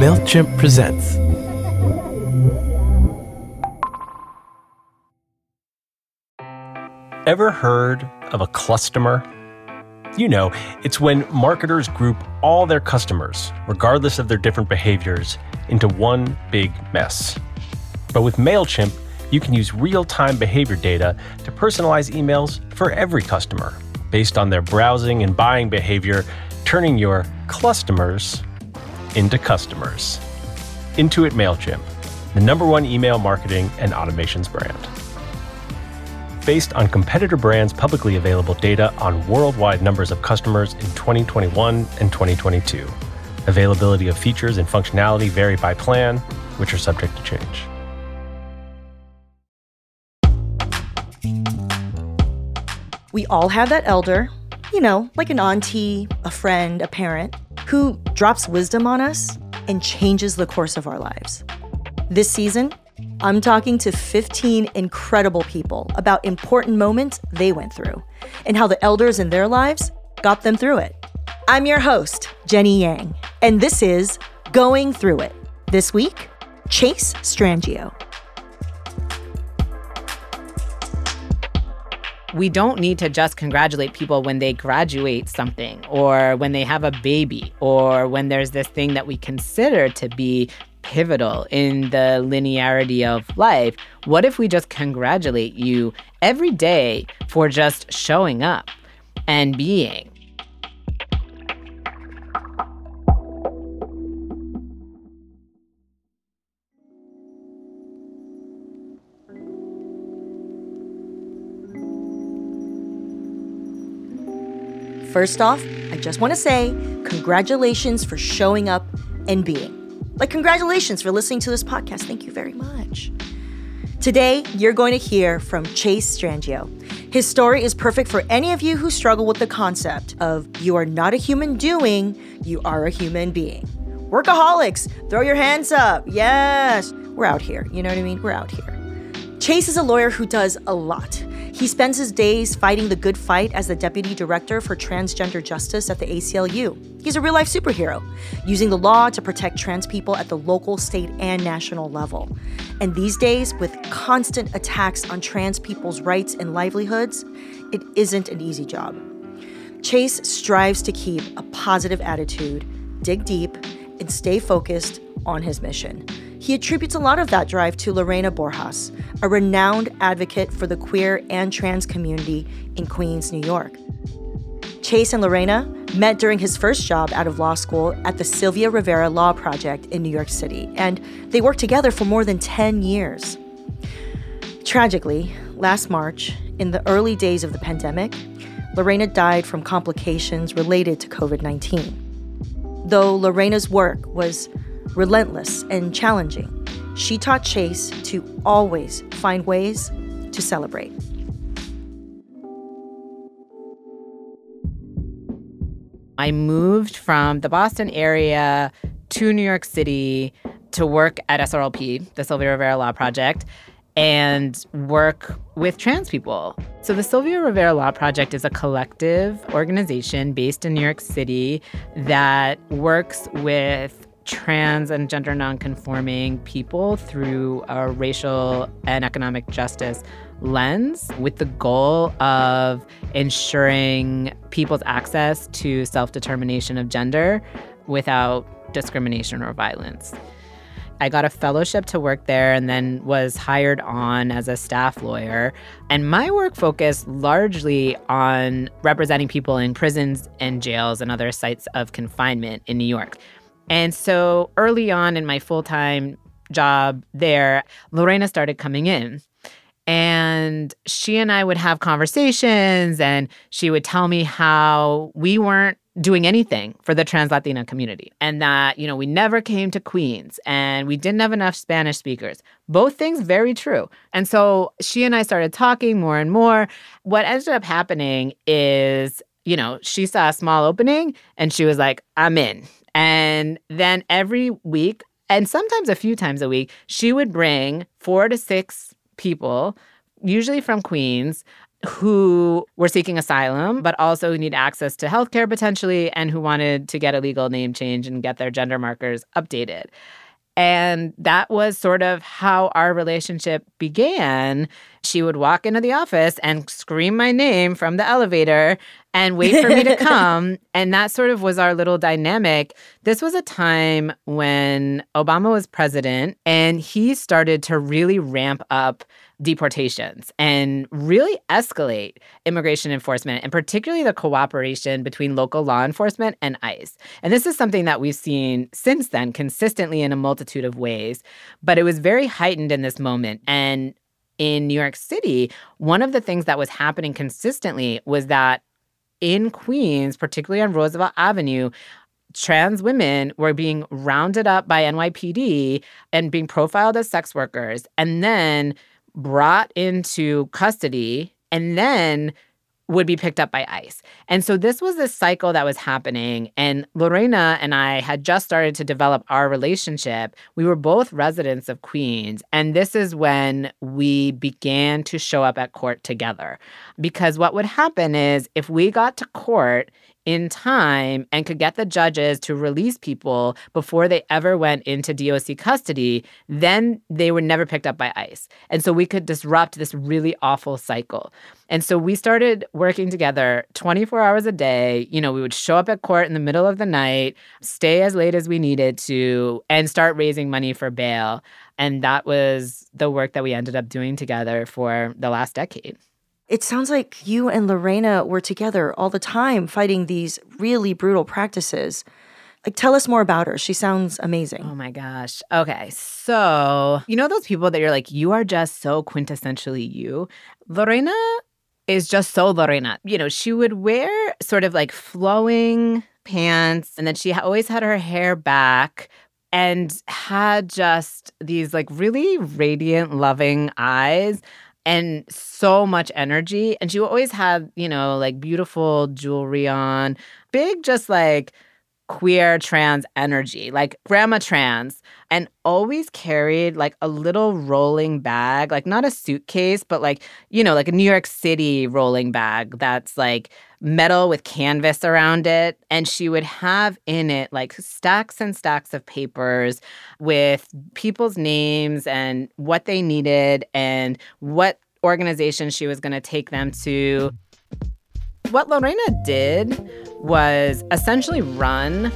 MailChimp presents. Ever heard of a cluster? You know, it's when marketers group all their customers, regardless of their different behaviors, into one big mess. But with MailChimp, you can use real time behavior data to personalize emails for every customer based on their browsing and buying behavior, turning your customers into customers. Intuit MailChimp, the number one email marketing and automations brand. Based on competitor brands' publicly available data on worldwide numbers of customers in 2021 and 2022. Availability of features and functionality vary by plan, which are subject to change. We all have that elder, you know, like an auntie, a friend, a parent, who drops wisdom on us and changes the course of our lives. This season, I'm talking to 15 incredible people about important moments they went through and how the elders in their lives got them through it. I'm your host, Jenny Yang, and this is Going Through It. This week, Chase Strangio. We don't need to just congratulate people when they graduate something or when they have a baby or when there's this thing that we consider to be pivotal in the linearity of life. What if we just congratulate you every day for just showing up and being? First off, I just want to say congratulations for showing up and being. Like, congratulations for listening to this podcast. Thank you very much. Today, you're going to hear from Chase Strangio. His story is perfect for any of you who struggle with the concept of you are not a human doing, you are a human being. Workaholics, throw your hands up. Yes, we're out here. You know what I mean? We're out here. Chase is a lawyer who does a lot. He spends his days fighting the good fight as the deputy director for transgender justice at the ACLU. He's a real life superhero, using the law to protect trans people at the local, state, and national level. And these days, with constant attacks on trans people's rights and livelihoods, it isn't an easy job. Chase strives to keep a positive attitude, dig deep, and stay focused on his mission. He attributes a lot of that drive to Lorena Borjas, a renowned advocate for the queer and trans community in Queens, New York. Chase and Lorena met during his first job out of law school at the Sylvia Rivera Law Project in New York City, and they worked together for more than 10 years. Tragically, last March, in the early days of the pandemic, Lorena died from complications related to COVID 19. Though Lorena's work was relentless and challenging, she taught Chase to always find ways to celebrate. I moved from the Boston area to New York City to work at SRLP, the Sylvia Rivera Law Project, and work with trans people. So, the Sylvia Rivera Law Project is a collective organization based in New York City that works with trans and gender nonconforming people through a racial and economic justice lens with the goal of ensuring people's access to self determination of gender without discrimination or violence. I got a fellowship to work there and then was hired on as a staff lawyer. And my work focused largely on representing people in prisons and jails and other sites of confinement in New York. And so early on in my full time job there, Lorena started coming in. And she and I would have conversations, and she would tell me how we weren't doing anything for the trans Latina community and that, you know, we never came to Queens and we didn't have enough Spanish speakers. Both things very true. And so she and I started talking more and more. What ended up happening is, you know, she saw a small opening and she was like, I'm in. And then every week, and sometimes a few times a week, she would bring four to six people, usually from Queens, who were seeking asylum, but also who need access to healthcare potentially, and who wanted to get a legal name change and get their gender markers updated. And that was sort of how our relationship began. She would walk into the office and scream my name from the elevator and wait for me to come. And that sort of was our little dynamic. This was a time when Obama was president and he started to really ramp up deportations and really escalate immigration enforcement and particularly the cooperation between local law enforcement and ICE. And this is something that we've seen since then consistently in a multitude of ways, but it was very heightened in this moment. And in New York City, one of the things that was happening consistently was that in Queens, particularly on Roosevelt Avenue, trans women were being rounded up by NYPD and being profiled as sex workers and then brought into custody and then would be picked up by ICE. And so this was this cycle that was happening. And Lorena and I had just started to develop our relationship. We were both residents of Queens. And this is when we began to show up at court together. Because what would happen is if we got to court, in time and could get the judges to release people before they ever went into DOC custody, then they were never picked up by ICE. And so we could disrupt this really awful cycle. And so we started working together 24 hours a day. You know, we would show up at court in the middle of the night, stay as late as we needed to, and start raising money for bail. And that was the work that we ended up doing together for the last decade. It sounds like you and Lorena were together all the time fighting these really brutal practices. Like, tell us more about her. She sounds amazing. Oh my gosh. Okay. So, you know, those people that you're like, you are just so quintessentially you? Lorena is just so Lorena. You know, she would wear sort of like flowing pants, and then she always had her hair back and had just these like really radiant, loving eyes and so much energy. And she always had, you know, like beautiful jewelry on, big, just like queer trans energy, like grandma trans, and always carried like a little rolling bag, like not a suitcase, but like, you know, like a New York City rolling bag that's like metal with canvas around it. And she would have in it like stacks and stacks of papers with people's names and what they needed and what organization she was going to take them to. What Lorena did was essentially run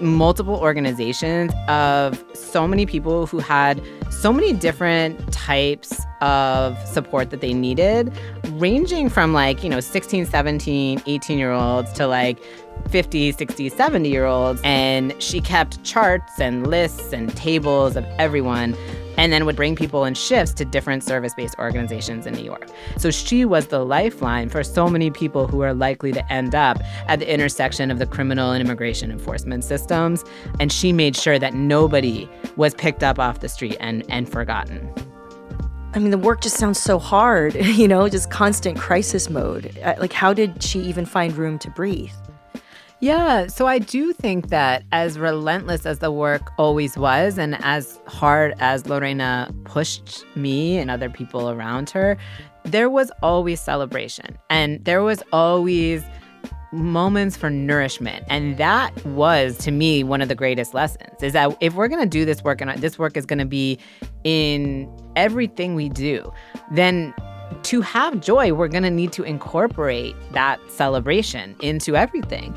multiple organizations of so many people who had so many different types of support that they needed, ranging from like, you know, 16, 17, 18 year olds to like 50, 60, 70 year olds. And she kept charts and lists and tables of everyone and then would bring people in shifts to different service based organizations in New York. So she was the lifeline for so many people who are likely to end up at the intersection of the criminal and immigration enforcement systems. And she made sure that nobody was picked up off the street and, and forgotten. I mean, the work just sounds so hard, you know, just constant crisis mode. Uh, like, how did she even find room to breathe? Yeah, so I do think that as relentless as the work always was, and as hard as Lorena pushed me and other people around her, there was always celebration and there was always moments for nourishment. And that was to me one of the greatest lessons is that if we're going to do this work and this work is going to be in everything we do then to have joy we're going to need to incorporate that celebration into everything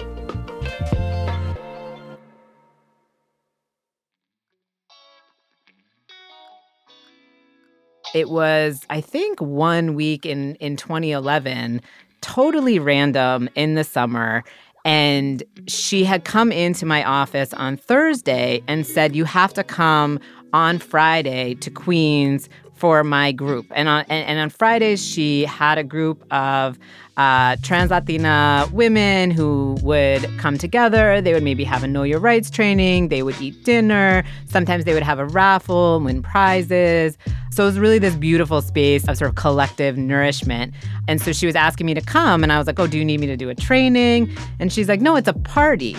It was, I think, one week in, in 2011, totally random in the summer. And she had come into my office on Thursday and said, You have to come on Friday to Queens for my group. And on, and, and on Fridays, she had a group of uh, trans Latina women who would come together. They would maybe have a Know Your Rights training. They would eat dinner. Sometimes they would have a raffle win prizes. So it was really this beautiful space of sort of collective nourishment. And so she was asking me to come, and I was like, Oh, do you need me to do a training? And she's like, No, it's a party.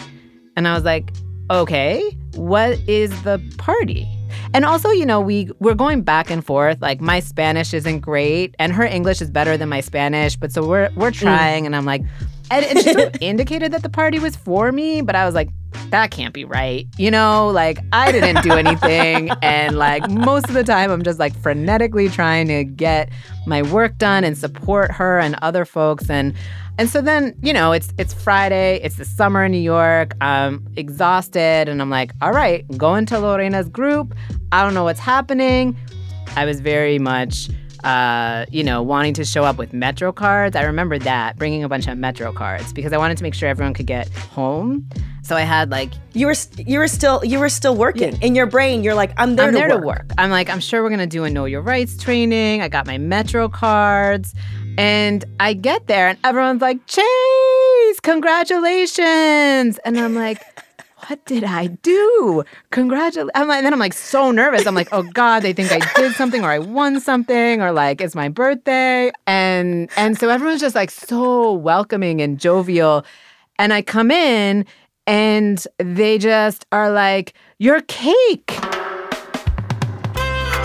And I was like, Okay, what is the party? And also, you know, we we're going back and forth. Like my Spanish isn't great, and her English is better than my Spanish. But so we're we're trying, mm. and I'm like, and it indicated that the party was for me, but I was like, that can't be right. You know, like I didn't do anything. and like most of the time, I'm just like frenetically trying to get my work done and support her and other folks. And and so then, you know, it's it's Friday, it's the summer in New York. I'm exhausted and I'm like, all right, going to Lorena's group. I don't know what's happening. I was very much uh, you know, wanting to show up with Metro cards. I remember that, bringing a bunch of Metro cards because I wanted to make sure everyone could get home. So I had like you were you were still you were still working yeah. in your brain. You're like I'm there, I'm to, there work. to work. I'm like I'm sure we're gonna do a know your rights training. I got my Metro cards, and I get there and everyone's like Chase, congratulations, and I'm like what did I do? Congratulations. And then I'm like so nervous. I'm like, oh God, they think I did something or I won something or like it's my birthday. And and so everyone's just like so welcoming and jovial. And I come in and they just are like, your cake.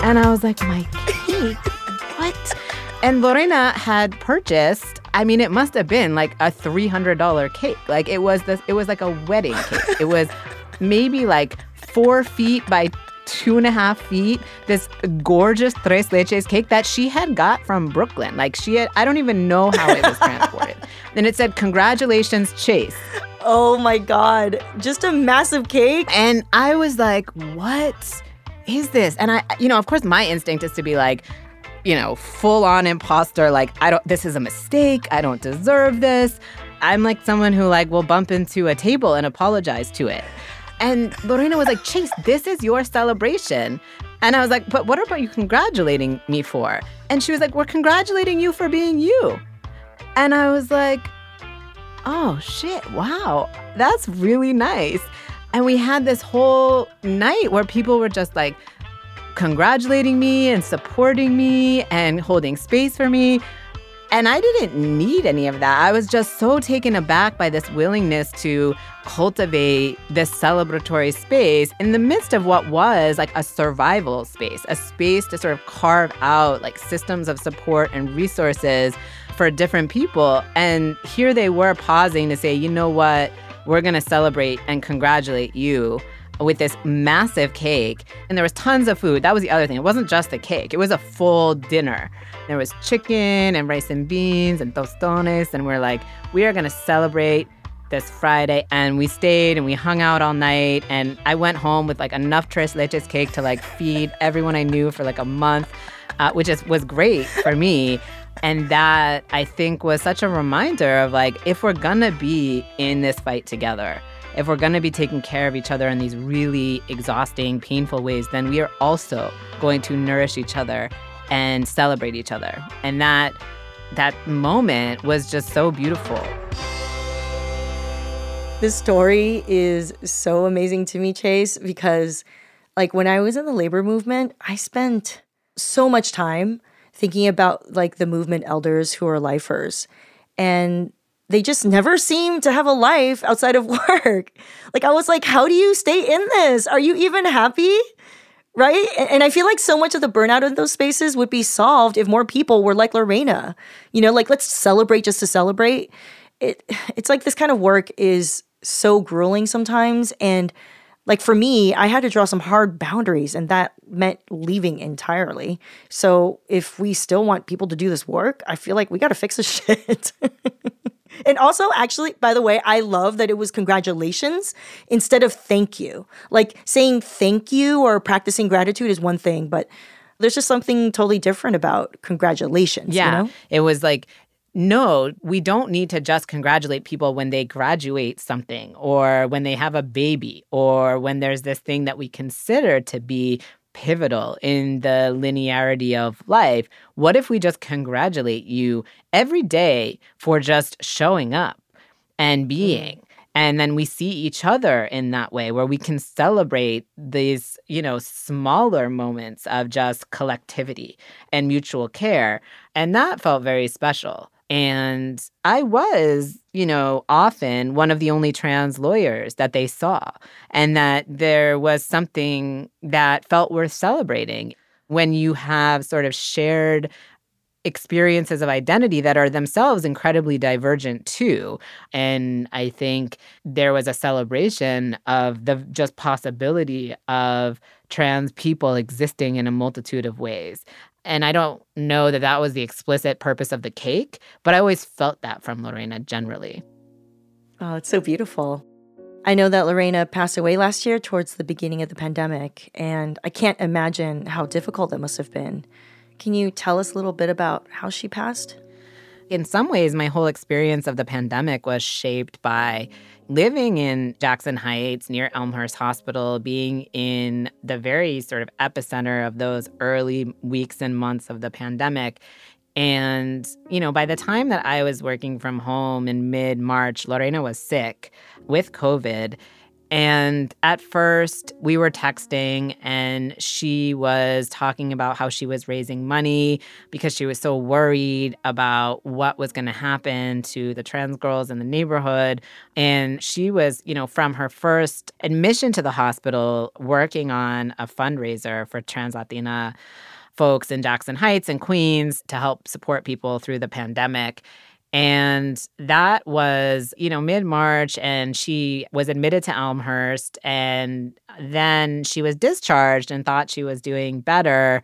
And I was like, my cake? What? And Lorena had purchased I mean, it must have been like a three hundred dollar cake. Like it was this. It was like a wedding cake. it was maybe like four feet by two and a half feet. This gorgeous tres leches cake that she had got from Brooklyn. Like she had. I don't even know how it was transported. and it said, "Congratulations, Chase." Oh my god! Just a massive cake. And I was like, What is this? And I, you know, of course, my instinct is to be like, you know, full on imposter, like, I don't, this is a mistake. I don't deserve this. I'm like someone who like will bump into a table and apologize to it. And Lorena was like, Chase, this is your celebration. And I was like, but what about you congratulating me for? And she was like, we're congratulating you for being you. And I was like, oh shit, wow, that's really nice. And we had this whole night where people were just like, congratulating me and supporting me and holding space for me. And I didn't need any of that. I was just so taken aback by this willingness to cultivate this celebratory space in the midst of what was like a survival space, a space to sort of carve out like systems of support and resources for different people. And here they were pausing to say, you know what? We're going to celebrate and congratulate you with this massive cake and there was tons of food. That was the other thing. It wasn't just the cake. It was a full dinner. There was chicken and rice and beans and tostones and we're like we are going to celebrate this friday. And we stayed and we hung out all night and i went home with like enough tres leches cake to like feed everyone i knew for like a month uh, which is, was great for me. And that i think was such a reminder of like if we're gonna be in this fight together if we're going to be taking care of each other in these really exhausting, painful ways, then we are also going to nourish each other and celebrate each other. And that that moment was just so beautiful. This story is so amazing to me, Chase, because like when I was in the labor movement, I spent so much time thinking about like the movement elders who are lifers. And they just never seem to have a life outside of work. Like, I was like, how do you stay in this? Are you even happy? Right? And I feel like so much of the burnout in those spaces would be solved if more people were like Lorena. You know, like let's celebrate just to celebrate. It it's like this kind of work is so grueling sometimes and like for me, I had to draw some hard boundaries, and that meant leaving entirely. So if we still want people to do this work, I feel like we got to fix this shit. And also, actually, by the way, I love that it was congratulations instead of thank you. Like saying thank you or practicing gratitude is one thing, but there's just something totally different about congratulations. Yeah. You know? It was like, no, we don't need to just congratulate people when they graduate something or when they have a baby or when there's this thing that we consider to be pivotal in the linearity of life. What if we just congratulate you every day for just showing up and mm. being? And then we see each other in that way where we can celebrate these, you know, smaller moments of just collectivity and mutual care. And that felt very special. And I was, you know, often one of the only trans lawyers that they saw, and that there was something that felt worth celebrating when you have sort of shared experiences of identity that are themselves incredibly divergent too. And I think there was a celebration of the just possibility of trans people existing in a multitude of ways. And I don't know that that was the explicit purpose of the cake, but I always felt that from Lorena generally. Oh, it's so beautiful. I know that Lorena passed away last year towards the beginning of the pandemic, and I can't imagine how difficult that must have been. Can you tell us a little bit about how she passed? In some ways, my whole experience of the pandemic was shaped by living in Jackson Heights near Elmhurst Hospital, being in the very sort of epicenter of those early weeks and months of the pandemic. And, you know, by the time that I was working from home in mid March, Lorena was sick with COVID. And at first, we were texting, and she was talking about how she was raising money because she was so worried about what was going to happen to the trans girls in the neighborhood. And she was, you know, from her first admission to the hospital, working on a fundraiser for trans Latina folks in Jackson Heights and Queens to help support people through the pandemic. And that was, you know, mid March, and she was admitted to Elmhurst. And then she was discharged and thought she was doing better.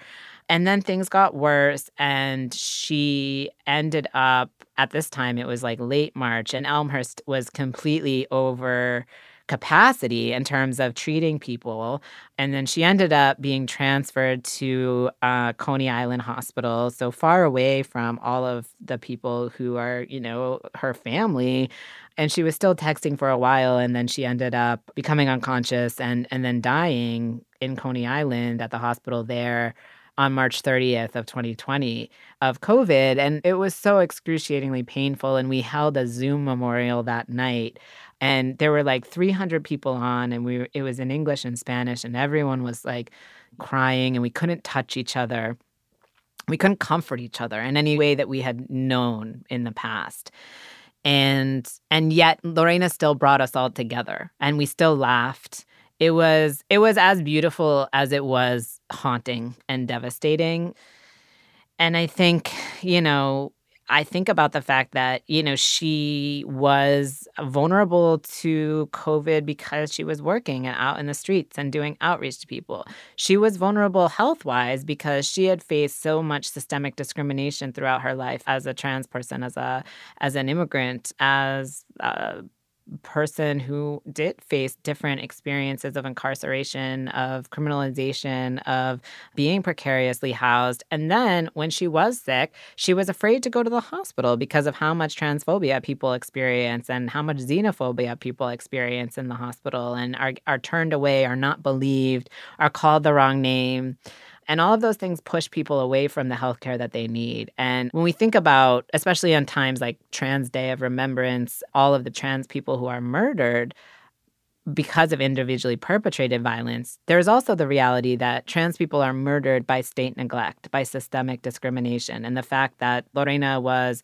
And then things got worse, and she ended up at this time, it was like late March, and Elmhurst was completely over capacity in terms of treating people. And then she ended up being transferred to uh, Coney Island Hospital, so far away from all of the people who are, you know, her family. And she was still texting for a while, and then she ended up becoming unconscious and and then dying in Coney Island at the hospital there on March 30th of 2020 of COVID. And it was so excruciatingly painful. And we held a Zoom memorial that night and there were like 300 people on and we were, it was in english and spanish and everyone was like crying and we couldn't touch each other. We couldn't comfort each other in any way that we had known in the past. And and yet lorena still brought us all together and we still laughed. It was it was as beautiful as it was haunting and devastating. And i think you know I think about the fact that, you know, she was vulnerable to COVID because she was working and out in the streets and doing outreach to people. She was vulnerable health wise because she had faced so much systemic discrimination throughout her life as a trans person, as a as an immigrant, as a person who did face different experiences of incarceration, of criminalization, of being precariously housed. And then when she was sick, she was afraid to go to the hospital because of how much transphobia people experience and how much xenophobia people experience in the hospital and are, are turned away, are not believed, are called the wrong name. And all of those things push people away from the healthcare that they need. And when we think about, especially on times like Trans Day of Remembrance, all of the trans people who are murdered because of individually perpetrated violence, there's also the reality that trans people are murdered by state neglect, by systemic discrimination. And the fact that Lorena was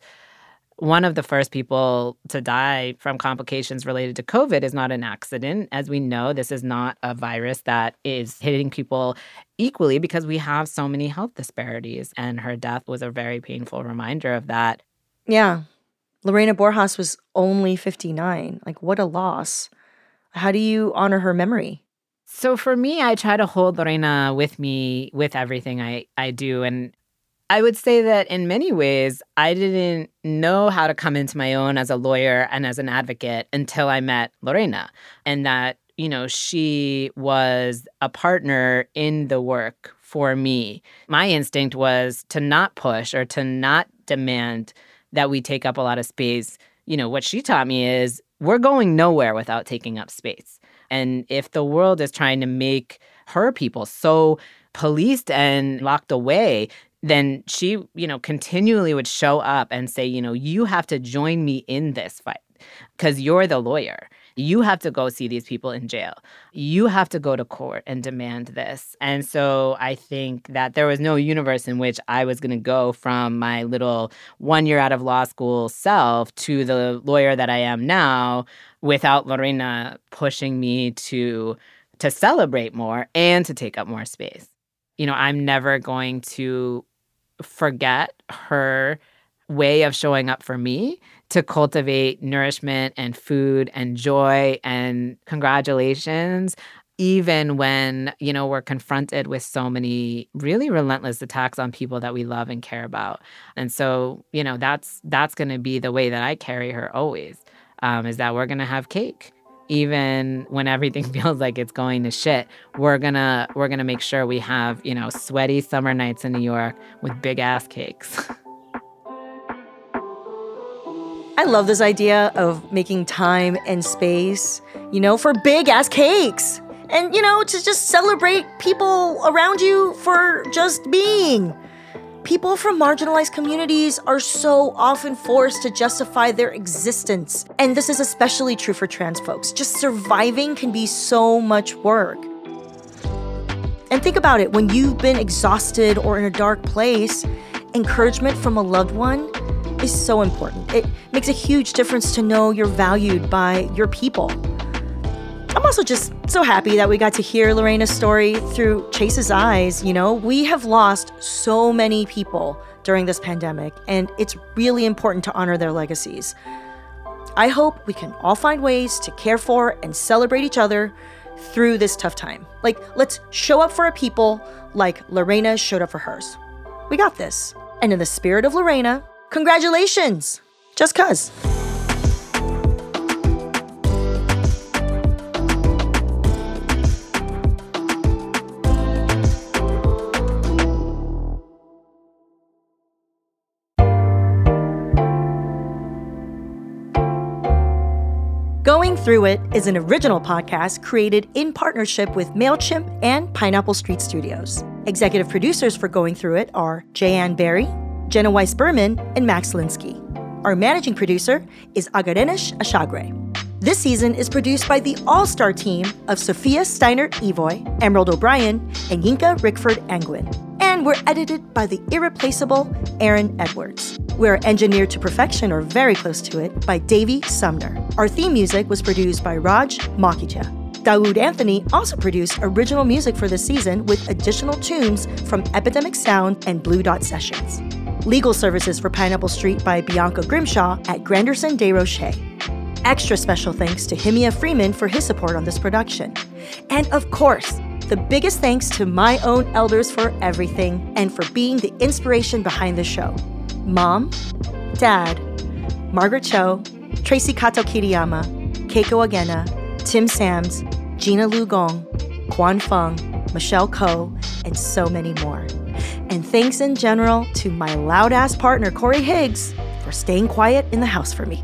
one of the first people to die from complications related to COVID is not an accident. As we know, this is not a virus that is hitting people equally because we have so many health disparities. And her death was a very painful reminder of that. Yeah. Lorena Borjas was only 59. Like, what a loss. How do you honor her memory? So for me, I try to hold Lorena with me with everything I, I do. And I would say that in many ways, I didn't know how to come into my own as a lawyer and as an advocate until I met Lorena. And that, you know, she was a partner in the work for me. My instinct was to not push or to not demand that we take up a lot of space. You know, what she taught me is we're going nowhere without taking up space. And if the world is trying to make her people so policed and locked away then she, you know, continually would show up and say, you know, you have to join me in this fight because you're the lawyer. you have to go see these people in jail. You have to go to court and demand this. And so I think that there was no universe in which I was going to go from my little one year out of law school self to the lawyer that I am now without Lorena pushing me to to celebrate more and to take up more space. You know, I'm never going to forget her way of showing up for me to cultivate nourishment and food and joy and congratulations even when you know we're confronted with so many really relentless attacks on people that we love and care about. And so you know that's that's going to be the way that i carry her always um, is that we're going to have cake even when everything feels like it's going to shit we're gonna we're gonna make sure we have you know sweaty summer nights in new york with big ass cakes I love this idea of making time and space, you know, for big ass cakes. And, you know, to just celebrate people around you for just being. People from marginalized communities are so often forced to justify their existence. And this is especially true for trans folks. Just surviving can be so much work. And think about it when you've been exhausted or in a dark place, encouragement from a loved one is so important. It makes a huge difference to know you're valued by your people. I'm also just so happy that we got to hear Lorena's story through Chase's eyes. You know, we have lost so many people during this pandemic, and it's really important to honor their legacies. I hope we can all find ways to care for and celebrate each other through this tough time. Like, let's show up for our people like Lorena showed up for hers. We got this. And in the spirit of Lorena, Congratulations! Just cuz. Going Through It is an original podcast created in partnership with MailChimp and Pineapple Street Studios. Executive producers for Going Through It are Jayanne Barry, Jenna Weiss Berman, and Max Linsky. Our managing producer is Agarenish Ashagre. This season is produced by the all star team of Sophia Steiner Evoy, Emerald O'Brien, and Yinka Rickford Angwin. And we're edited by the irreplaceable Aaron Edwards. We're engineered to perfection or very close to it by Davey Sumner. Our theme music was produced by Raj Makija. Dawood Anthony also produced original music for this season with additional tunes from Epidemic Sound and Blue Dot Sessions. Legal services for Pineapple Street by Bianca Grimshaw at Granderson Des Rochers. Extra special thanks to Himia Freeman for his support on this production. And of course, the biggest thanks to my own elders for everything and for being the inspiration behind the show. Mom, Dad, Margaret Cho, Traci Kato Kiriyama, Keiko Agena, Tim Sams, Gina Lu Gong, Quan Feng, Michelle Ko, and so many more. And thanks in general to my loud ass partner, Corey Higgs, for staying quiet in the house for me.